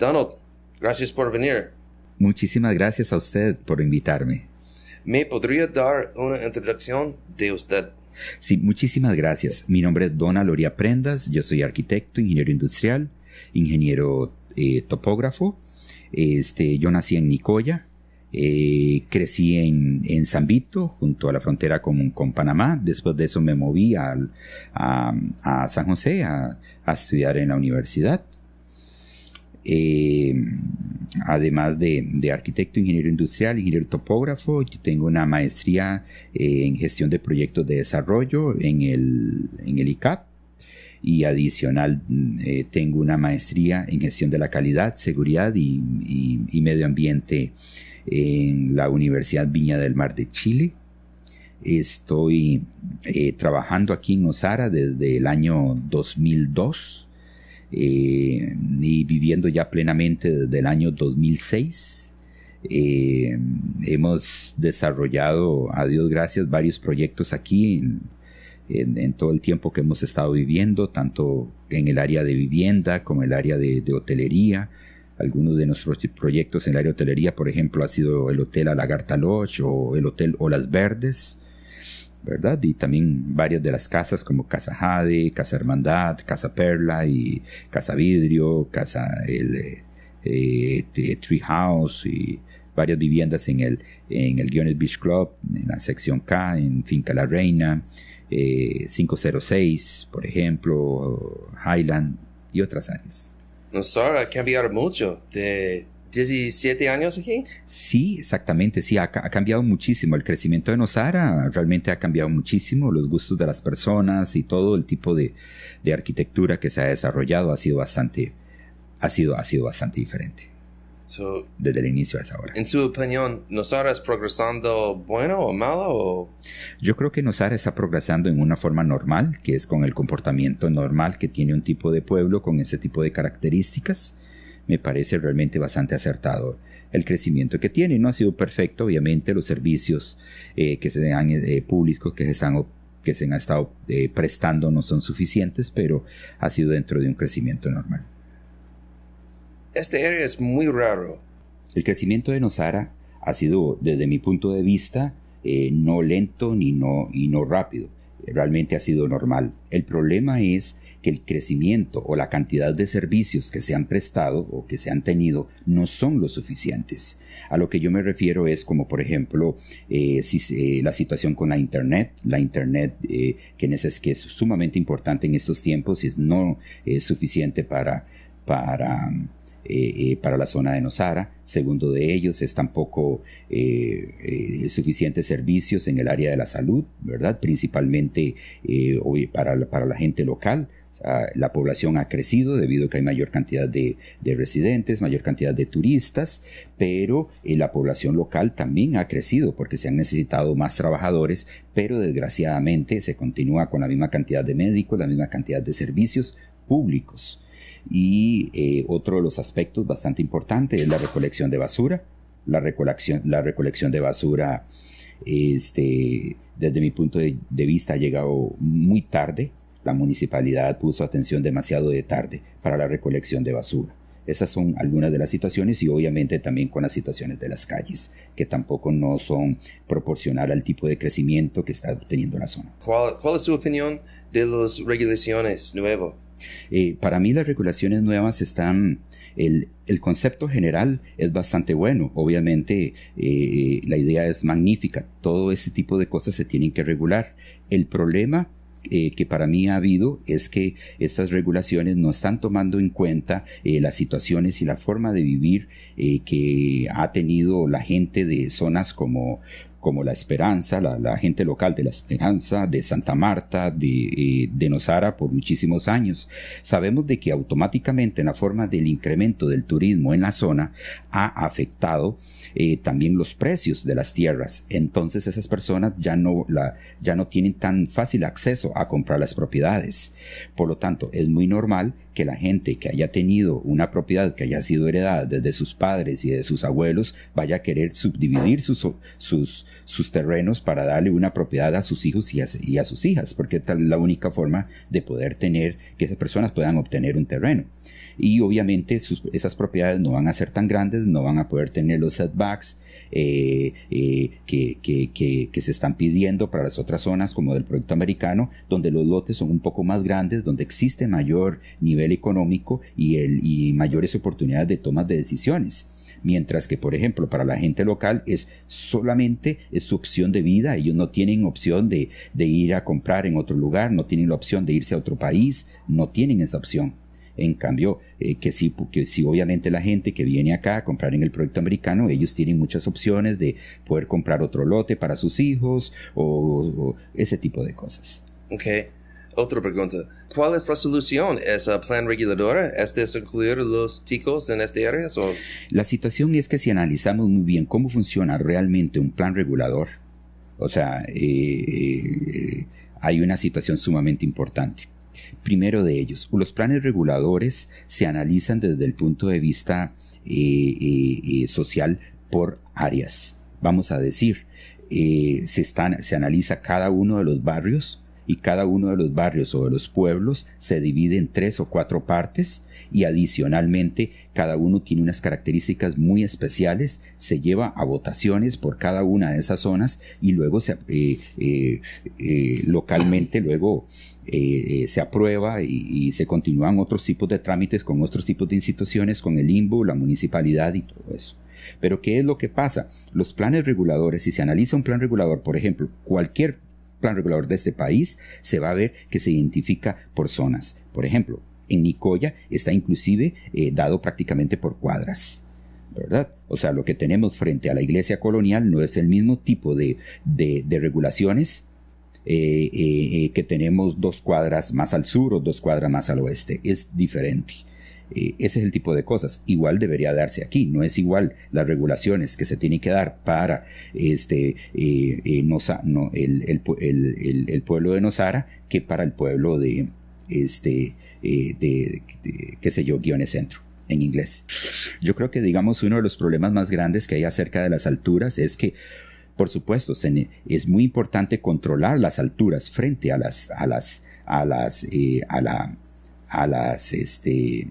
Donald, gracias por venir. Muchísimas gracias a usted por invitarme. ¿Me podría dar una introducción de usted? Sí, muchísimas gracias. Mi nombre es Donald Loria Prendas, yo soy arquitecto, ingeniero industrial, ingeniero eh, topógrafo. Este, yo nací en Nicoya, eh, crecí en, en San Vito, junto a la frontera con, con Panamá. Después de eso me moví a, a, San José a, a estudiar en la universidad. Eh, además de, de, arquitecto, ingeniero industrial, ingeniero topógrafo, tengo una maestría eh, en gestión de proyectos de desarrollo en el, en el ICAP y adicional tengo una maestría en gestión de la calidad, seguridad y, y, medio ambiente en la Universidad Viña del Mar de Chile. Estoy eh, trabajando aquí en Osara desde el año 2002 eh, y viviendo ya plenamente desde el año 2006. Eh, hemos desarrollado, a Dios gracias, varios proyectos aquí en, todo el tiempo que hemos estado viviendo, tanto en el área de vivienda como en el área de hotelería. Algunos de nuestros proyectos en el área de hotelería, por ejemplo, ha sido el Hotel Alagarta Lodge o el Hotel Olas Verdes. ¿verdad? Y también varias de las casas como Casa Jade, Casa Hermandad, Casa Perla y Casa Vidrio, Casa el, eh, eh, Tree House y varias viviendas en el, en el Beach Club, en la sección K, en Finca La Reina, eh, 506, por ejemplo, Highland y otras áreas. Nosotros ha cambiado mucho de 17 años aquí. Sí, exactamente, sí, ha, ha, cambiado muchísimo. El crecimiento de Nosara realmente ha cambiado muchísimo. Los gustos de las personas y todo el tipo de, de arquitectura que se ha desarrollado ha sido bastante, ha sido, ha sido bastante diferente. So, desde el inicio a esa hora. En su opinión, ¿Nosara es progresando bueno o malo? O? Yo creo que Nosara está progresando en una forma normal, que es con el comportamiento normal que tiene un tipo de pueblo con ese tipo de características me parece realmente bastante acertado el crecimiento que tiene. No ha sido perfecto, obviamente, los servicios eh, que se dan eh, públicos que se, están, que se han estado eh, prestando no son suficientes, pero ha sido dentro de un crecimiento normal. Este área es muy raro. El crecimiento de Nosara ha sido, desde mi punto de vista, eh, no lento ni no, y no rápido realmente ha sido normal. El problema es que el crecimiento o la cantidad de servicios que se han prestado o que se han tenido no son lo suficientes. A lo que yo me refiero es como por ejemplo eh, si, eh, la situación con la Internet. La Internet eh, que, es, que es sumamente importante en estos tiempos y no es suficiente para, para eh, eh, para la zona de Nosara. Segundo de ellos es tampoco eh, suficientes servicios en el área de la salud, ¿verdad? Principalmente para, para la gente local. La población ha crecido debido a que hay mayor cantidad de, de residentes, mayor cantidad de turistas, pero la población local también ha crecido porque se han necesitado más trabajadores, pero desgraciadamente se continúa con la misma cantidad de médicos, la misma cantidad de servicios públicos. Y eh, otro de los aspectos bastante importantes es la recolección de basura. La recolección, la recolección de basura, este, desde mi punto de, de vista, ha llegado muy tarde. La municipalidad puso atención demasiado de tarde para la recolección de basura. Esas son algunas de las situaciones y obviamente también con las situaciones de las calles, que tampoco no son proporcional al tipo de crecimiento que está teniendo la zona. ¿Cuál, cuál es su opinión de las regulaciones nuevas? Eh, para mí las regulaciones nuevas están, el, el, concepto general es bastante bueno, obviamente eh, la idea es magnífica, todo ese tipo de cosas se tienen que regular. El problema eh, que para mí ha habido es que estas regulaciones no están tomando en cuenta las situaciones y la forma de vivir que ha tenido la gente de zonas como como La Esperanza, la, gente local de La Esperanza, de Santa Marta, de, eh, de Nosara por muchísimos años. Sabemos de que automáticamente en la forma del incremento del turismo en la zona ha afectado eh, también los precios de las tierras. Entonces esas personas ya no, la, ya no tienen tan fácil acceso a comprar las propiedades. Por lo tanto, es muy normal que la gente que haya tenido una propiedad que haya sido heredada desde sus padres y de sus abuelos vaya a querer subdividir sus, sus, sus terrenos para darle una propiedad a sus hijos y a, y a sus hijas, porque es la única forma de poder tener que esas personas puedan obtener un terreno y obviamente esas propiedades no van a ser tan grandes, no van a poder tener los setbacks eh, eh, que, que, se están pidiendo para las otras zonas como del proyecto americano, donde los lotes son un poco más grandes, donde existe mayor nivel económico y, el, y mayores oportunidades de toma de decisiones mientras que por ejemplo para la gente local es solamente es su opción de vida, ellos no tienen opción de, de, ir a comprar en otro lugar, no tienen la opción de irse a otro país, no tienen esa opción. En cambio, eh, que sí, porque sí, obviamente la gente que viene acá a comprar en el proyecto americano, ellos tienen muchas opciones de poder comprar otro lote para sus hijos o, ese tipo de cosas. Ok. Otra pregunta. ¿Cuál es la solución? ¿Es el plan regulador? ¿Es incluir los ticos en este área? La situación es que si analizamos muy bien cómo funciona realmente un plan regulador, o sea, eh, eh, hay una situación sumamente importante. Primero de ellos, los planes reguladores se analizan desde el punto de vista eh, eh, eh, social por áreas. Vamos a decir, se, están, se analiza cada uno de los barrios y cada uno de los barrios o de los pueblos se divide en tres o cuatro partes y adicionalmente cada uno tiene unas características muy especiales, se lleva a votaciones por cada una de esas zonas y luego se, localmente luego eh, eh, se aprueba y, se continúan otros tipos de trámites con otros tipos de instituciones, con el INBU, la municipalidad y todo eso. Pero ¿qué es lo que pasa? Los planes reguladores, si se analiza un plan regulador, por ejemplo, cualquier plan regulador de este país, se va a ver que se identifica por zonas. Por ejemplo, en Nicoya está inclusive eh, dado prácticamente por cuadras. ¿verdad? O sea, lo que tenemos frente a la iglesia colonial no es el mismo tipo de, de, regulaciones eh, eh, que tenemos dos cuadras más al sur o dos cuadras más al oeste. Es diferente. Ese es el tipo de cosas. Igual debería darse aquí. No es igual las regulaciones que se tienen que dar para este, no, el, pueblo de Nosara que para el pueblo de, este, de, qué sé yo, Guiones Centro en inglés. Yo creo que, digamos, uno de los problemas más grandes que hay acerca de las alturas es que por supuesto, es muy importante controlar las alturas frente a las, a las, a las, eh, a la, a las, este,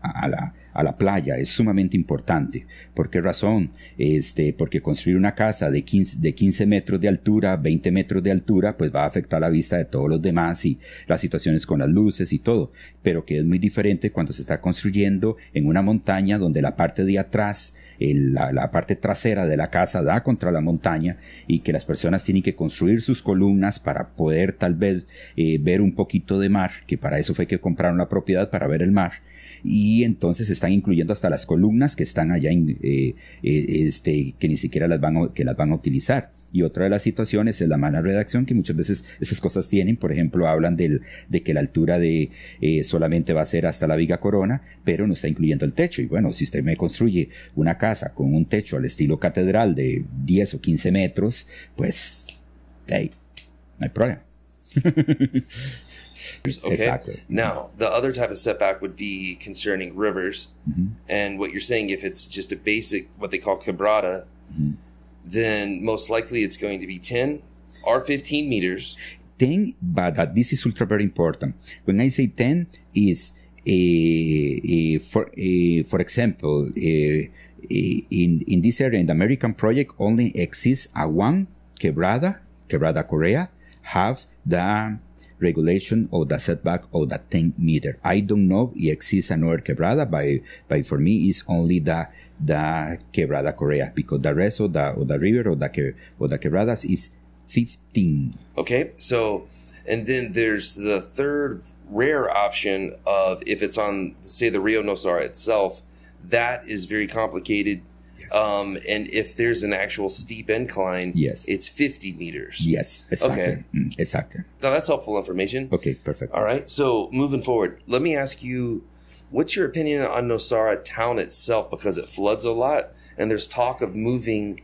a la, a la playa es sumamente importante. ¿Por qué razón? Este, porque construir una casa de 15, de 15 metros de altura, 20 metros de altura, pues va a afectar la vista de todos los demás y las situaciones con las luces y todo. Pero que es muy diferente cuando se está construyendo en una montaña donde la parte de atrás, la, parte trasera de la casa da contra la montaña y que las personas tienen que construir sus columnas para poder tal vez eh, ver un poquito de mar, que para eso fue que compraron la propiedad para ver el mar y entonces están incluyendo hasta las columnas que están allá eh, eh, este, que ni siquiera las van a, que las van a utilizar. Y otra de las situaciones es la mala redacción, que muchas veces esas cosas tienen. Por ejemplo, hablan del, de que la altura de eh, solamente va a ser hasta la viga corona, pero no está incluyendo el techo. Y bueno, si usted me construye una casa con un techo al estilo catedral de 10 o 15 metros, pues, hey, no hay problema. Okay. Exactly. Now, the other type of setback would be concerning rivers. Mm-hmm. And what you're saying, if it's just a basic, what they call quebrada, mm-hmm. then most likely it's going to be 10 or 15 meters. 10, but that this is ultra very important. When I say 10, is a, a, for a, for example, in in this area in the American project only exists a one quebrada, quebrada Korea, have the regulation of the setback of the 10 meter. I don't know if exists another quebrada, but, but for me it's only the the quebrada Korea because the rest of the of the river or the or the quebradas is 15. Okay, so and then there's the third rare option of if it's on say the Rio Nosara itself, that is very complicated. Um, and if there's an actual steep incline, Yes. it's 50 meters. Yes, exactly. Okay. Mm, exactly. Now that's helpful information. Okay, perfect. All right. So moving forward, let me ask you, what's your opinion on Nosara town itself? Because it floods a lot, and there's talk of moving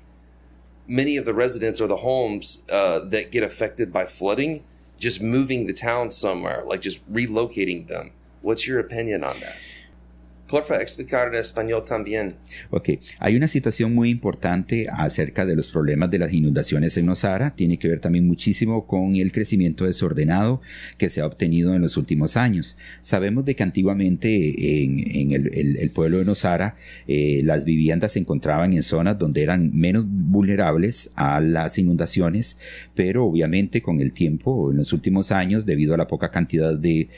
many of the residents or the homes uh, that get affected by flooding, just moving the town somewhere, like just relocating them. What's your opinion on that? Porfa, explicar en español también. Ok, hay una situación muy importante acerca de los problemas de las inundaciones en Nosara. Tiene que ver también muchísimo con el crecimiento desordenado que se ha obtenido en los últimos años. Sabemos de que antiguamente en, en el, el- el pueblo de Nosara eh, las viviendas se encontraban en zonas donde eran menos vulnerables a las inundaciones, pero obviamente con el tiempo, en los últimos años, debido a la poca cantidad de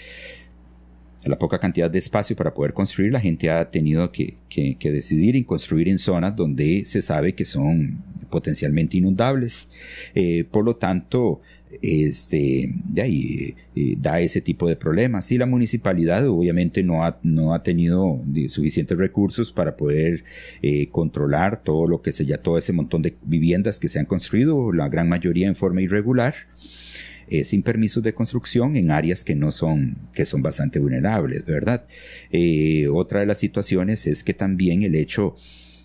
la poca cantidad de espacio para poder construir, la gente ha tenido que, decidir en construir en zonas donde se sabe que son potencialmente inundables. Eh, por lo tanto, este, de ahí eh, da ese tipo de problemas. Y la municipalidad obviamente no ha, tenido suficientes recursos para poder eh, controlar todo lo que se todo ese montón de viviendas que se han construido, la gran mayoría en forma irregular eh, sin permisos de construcción en áreas que no son, que son bastante vulnerables, ¿verdad? Eh, otra de las situaciones es que también el hecho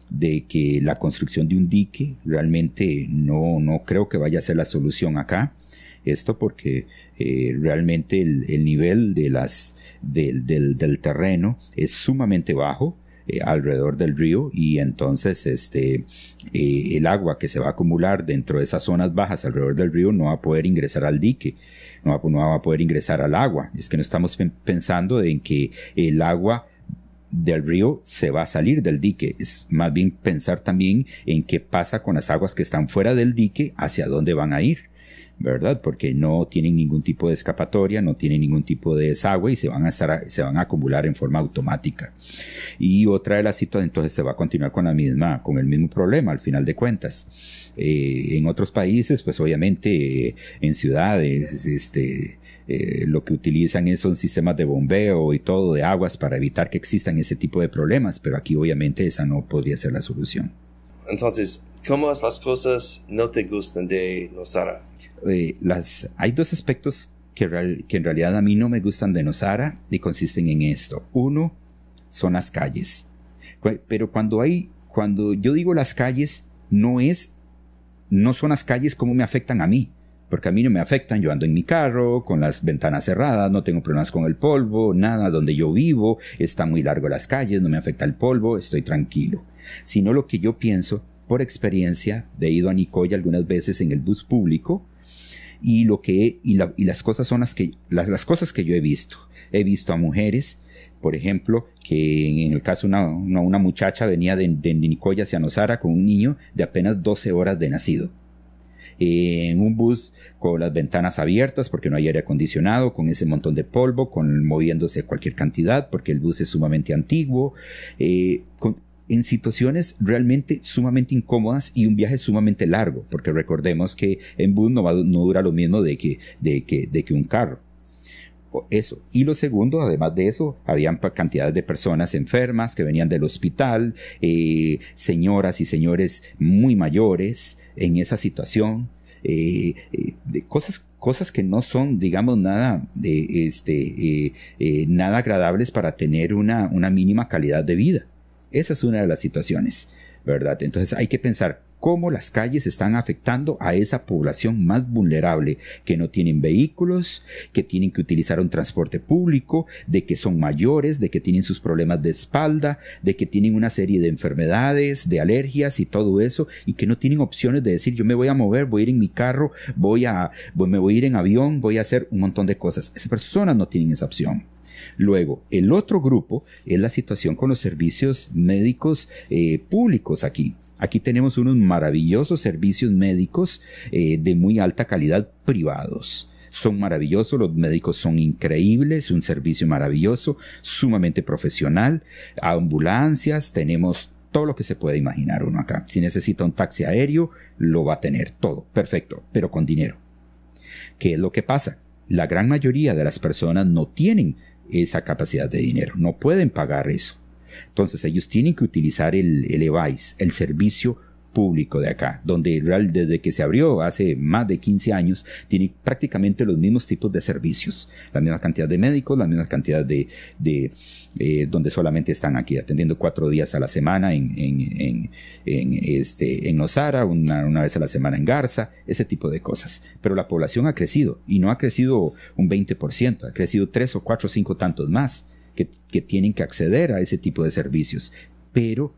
de que la construcción de un dique realmente no, no creo que vaya a ser la solución acá. Esto porque eh, realmente el, el nivel de las, del, del, del terreno es sumamente bajo eh, alrededor del río y entonces este, eh, el agua que se va a acumular dentro de esas zonas bajas alrededor del río no va a poder ingresar al dique, no va, no va a poder ingresar al agua. Es que no estamos pen- pensando en que el agua del río se va a salir del dique. Es más bien pensar también en qué pasa con las aguas que están fuera del dique, hacia dónde van a ir. ¿Verdad? Porque no tienen ningún tipo de escapatoria, no tienen ningún tipo de desagüe y se van a estar, se van a acumular en forma automática. Y otra de las situaciones, entonces se va a continuar con la misma, con el mismo problema al final de cuentas. Eh, en otros países, pues obviamente eh, en ciudades, este, eh, lo que utilizan es, son sistemas de bombeo y todo de aguas para evitar que existan ese tipo de problemas, pero aquí obviamente esa no podría ser la solución. Entonces, ¿cómo las cosas no te gustan de Nosara? Eh, hay dos aspectos que, en realidad a mí no me gustan de Nosara y consisten en esto. Uno son las calles. Pero cuando hay, cuando yo digo las calles, no es, no son las calles como me afectan a mí. Porque a mí no me afectan, yo ando en mi carro, con las ventanas cerradas, no tengo problemas con el polvo, nada, donde yo vivo, está muy largo las calles, no me afecta el polvo, estoy tranquilo. Sino lo que yo pienso, por experiencia, de ido a Nicoya algunas veces en el bus público, y lo que y, la- y las cosas son las que las, las cosas que yo he visto. He visto a mujeres por ejemplo que en el caso una, una, muchacha venía de, de Nicoya hacia Nosara con un niño de apenas 12 horas de nacido. En un bus con las ventanas abiertas porque no hay aire acondicionado, con ese montón de polvo, con moviéndose cualquier cantidad porque el bus es sumamente antiguo, eh, en situaciones realmente sumamente incómodas y un viaje sumamente largo, porque recordemos que en bus no, dura lo mismo de que, de que, de que un carro. Eso. Y lo segundo, además de eso, habían cantidades de personas enfermas que venían del hospital, eh, señoras y señores muy mayores en esa situación, eh, eh, cosas, cosas que no son, digamos, nada, este, nada agradables para tener una, una mínima calidad de vida. Esa es una de las situaciones, ¿verdad? Entonces hay que pensar cómo las calles están afectando a esa población más vulnerable, que no tienen vehículos, que tienen que utilizar un transporte público, de que son mayores, de que tienen sus problemas de espalda, de que tienen una serie de enfermedades, de alergias y todo eso, y que no tienen opciones de decir yo me voy a mover, voy a ir en mi carro, voy a, me voy a ir en avión, voy a hacer un montón de cosas. Esas personas no tienen esa opción. Luego, el otro grupo es la situación con los servicios médicos eh, públicos aquí. Aquí tenemos unos maravillosos servicios médicos eh, de muy alta calidad privados. Son maravillosos, los médicos son increíbles, un servicio maravilloso, sumamente profesional, ambulancias, tenemos todo lo que se puede imaginar uno acá. Si necesita un taxi aéreo, lo va a tener todo, perfecto, pero con dinero. ¿Qué es lo que pasa? La gran mayoría de las personas no tienen esa capacidad de dinero, no pueden pagar eso. Entonces ellos tienen que utilizar el, el EVAIS, el servicio público de acá, donde desde que se abrió hace más de 15 años, tiene prácticamente los mismos tipos de servicios, la misma cantidad de médicos, la misma cantidad de, eh, donde solamente están aquí atendiendo cuatro días a la semana en, en, en, este, en una, una, vez a la semana en Garza, ese tipo de cosas. Pero la población ha crecido y no ha crecido un 20%, ha crecido tres o cuatro o cinco tantos más que, que tienen que acceder a ese tipo de servicios. Pero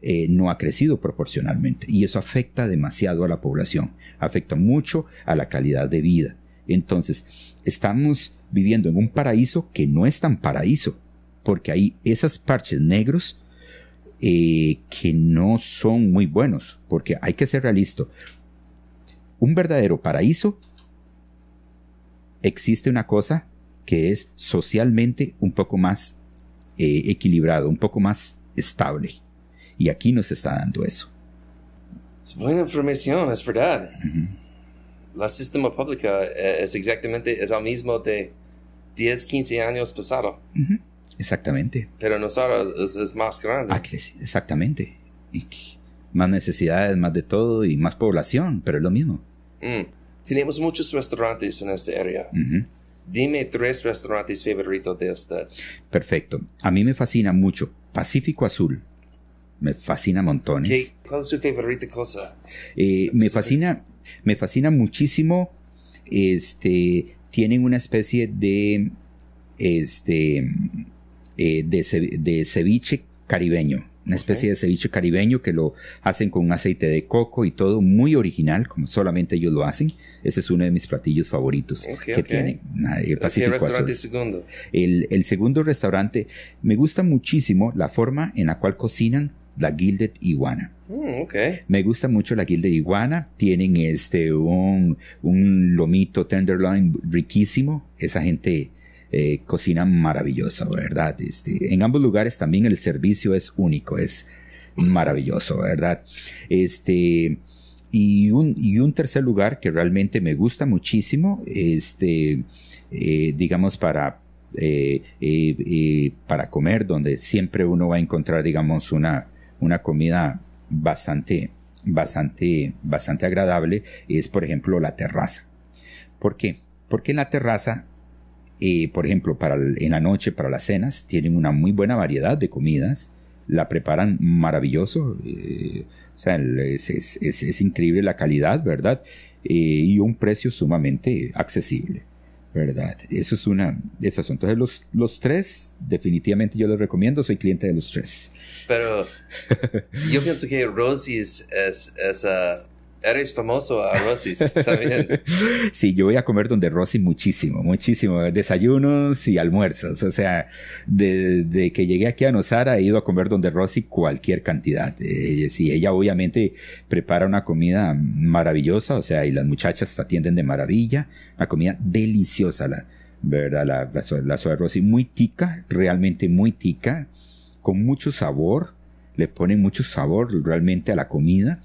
eh, no ha crecido proporcionalmente y eso afecta demasiado a la población, afecta mucho a la calidad de vida. Entonces, estamos viviendo en un paraíso que no es tan paraíso, porque hay esas parches negros eh, que no son muy buenos, porque hay que ser realista. Un verdadero paraíso existe una cosa que es socialmente un poco más eh, equilibrado, un poco más estable. Y aquí nos está dando eso. Es buena información, es verdad. La sistema pública eh, es exactamente, es el mismo de 10, 15 años pasado. Exactamente. Pero nosotros es, más grande. Ah, exactamente. Y más necesidades, más de todo y más población, pero es lo mismo. Mm. Tenemos muchos restaurantes en esta área. Dime tres restaurantes favoritos de usted. Perfecto. A mí me fascina mucho Pacífico Azul me fascina montones. ¿Cuál es su favorita cosa? Eh, me fascina, me fascina muchísimo. Este, tienen una especie de, este, eh, de, ceviche caribeño. Una especie de ceviche caribeño que lo hacen con un aceite de coco y todo muy original, como solamente ellos lo hacen. Ese es uno de mis platillos favoritos que tienen. El restaurante segundo? El, el segundo restaurante, me gusta muchísimo la forma en la cual cocinan la Gilded Iguana. Mm, okay. Me gusta mucho la Gilded Iguana. Tienen este un, un lomito tenderloin riquísimo. Esa gente eh, cocina maravillosa, ¿verdad? Este, en ambos lugares también el servicio es único, es maravilloso, ¿verdad? Este, y un, y un tercer lugar que realmente me gusta muchísimo, este, eh, digamos, para, eh, para comer, donde siempre uno va a encontrar, digamos, una, una comida bastante, bastante, bastante agradable es, por ejemplo, la terraza. ¿Por qué? Porque en la terraza, eh, por ejemplo, para en la noche, para las cenas, tienen una muy buena variedad de comidas, la preparan maravilloso, eh, o sea, es, increíble la calidad, ¿verdad? Eh, y un precio sumamente accesible. ¿verdad? Eso es una de esas. Entonces, los, los tres, definitivamente yo los recomiendo, soy cliente de los tres. Pero yo pienso que Rosie's es, es uh, eres famoso a Rosie's también. sí, yo voy a comer donde Rosie muchísimo, muchísimo. Desayunos y almuerzos. O sea, desde que llegué aquí a Nosara he ido a comer donde Rosie cualquier cantidad. Eh, sí, ella obviamente prepara una comida maravillosa, o sea, y las muchachas atienden de maravilla. Una comida deliciosa, la, ¿verdad? La, la, la, la Rosie, muy tica, realmente muy tica con mucho sabor, le ponen mucho sabor realmente a la comida.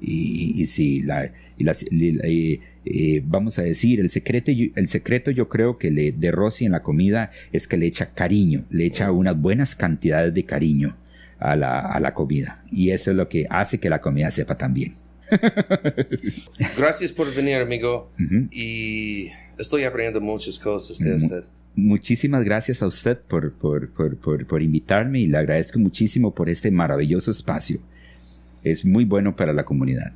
Y, y sí, la, y eh, vamos a decir, el secreto, el secreto yo creo que le, de Rossi en la comida es que le echa cariño, le echa unas buenas cantidades de cariño a la, a la comida. Y eso es lo que hace que la comida sepa tan bien. Gracias por venir, amigo. Y estoy aprendiendo muchas cosas de usted muchísimas gracias a usted por, por, por, por, invitarme y le agradezco muchísimo por este maravilloso espacio. Es muy bueno para la comunidad.